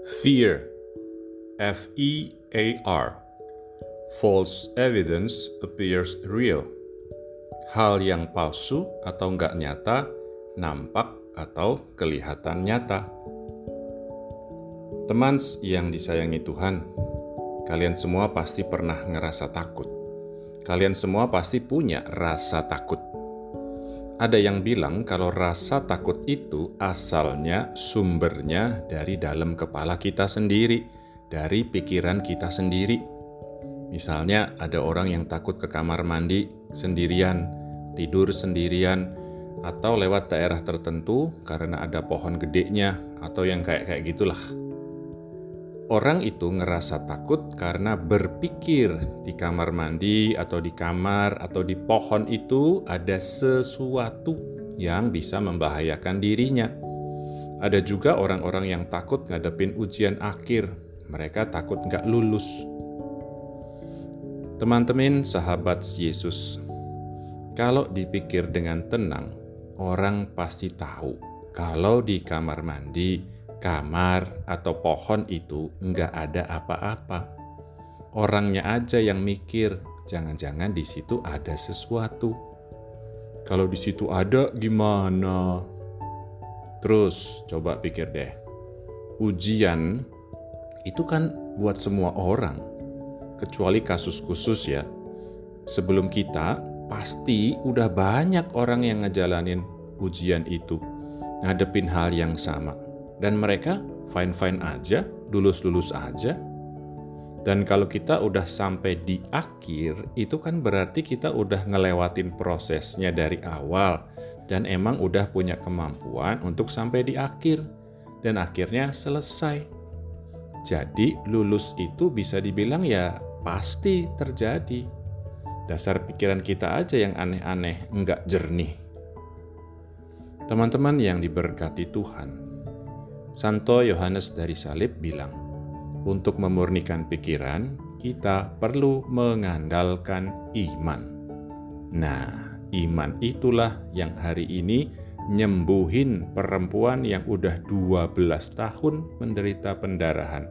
Fear, F E A R. False evidence appears real. Hal yang palsu atau nggak nyata nampak atau kelihatan nyata. Teman yang disayangi Tuhan, kalian semua pasti pernah ngerasa takut. Kalian semua pasti punya rasa takut. Ada yang bilang kalau rasa takut itu asalnya sumbernya dari dalam kepala kita sendiri, dari pikiran kita sendiri. Misalnya, ada orang yang takut ke kamar mandi sendirian, tidur sendirian, atau lewat daerah tertentu karena ada pohon gedenya, atau yang kayak-kayak gitulah. Orang itu ngerasa takut karena berpikir di kamar mandi atau di kamar atau di pohon itu ada sesuatu yang bisa membahayakan dirinya. Ada juga orang-orang yang takut ngadepin ujian akhir. Mereka takut nggak lulus. Teman-teman sahabat Yesus, kalau dipikir dengan tenang, orang pasti tahu kalau di kamar mandi kamar atau pohon itu nggak ada apa-apa. Orangnya aja yang mikir, jangan-jangan di situ ada sesuatu. Kalau di situ ada gimana? Terus coba pikir deh. Ujian itu kan buat semua orang. Kecuali kasus khusus ya. Sebelum kita pasti udah banyak orang yang ngejalanin ujian itu. Ngadepin hal yang sama dan mereka fine-fine aja, lulus-lulus aja. Dan kalau kita udah sampai di akhir, itu kan berarti kita udah ngelewatin prosesnya dari awal dan emang udah punya kemampuan untuk sampai di akhir dan akhirnya selesai. Jadi lulus itu bisa dibilang ya pasti terjadi. Dasar pikiran kita aja yang aneh-aneh, enggak jernih. Teman-teman yang diberkati Tuhan, Santo Yohanes dari Salib bilang, untuk memurnikan pikiran, kita perlu mengandalkan iman. Nah, iman itulah yang hari ini nyembuhin perempuan yang udah 12 tahun menderita pendarahan.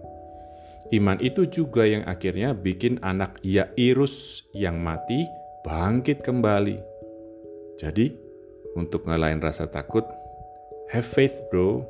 Iman itu juga yang akhirnya bikin anak Yairus yang mati bangkit kembali. Jadi, untuk ngalahin rasa takut, have faith bro,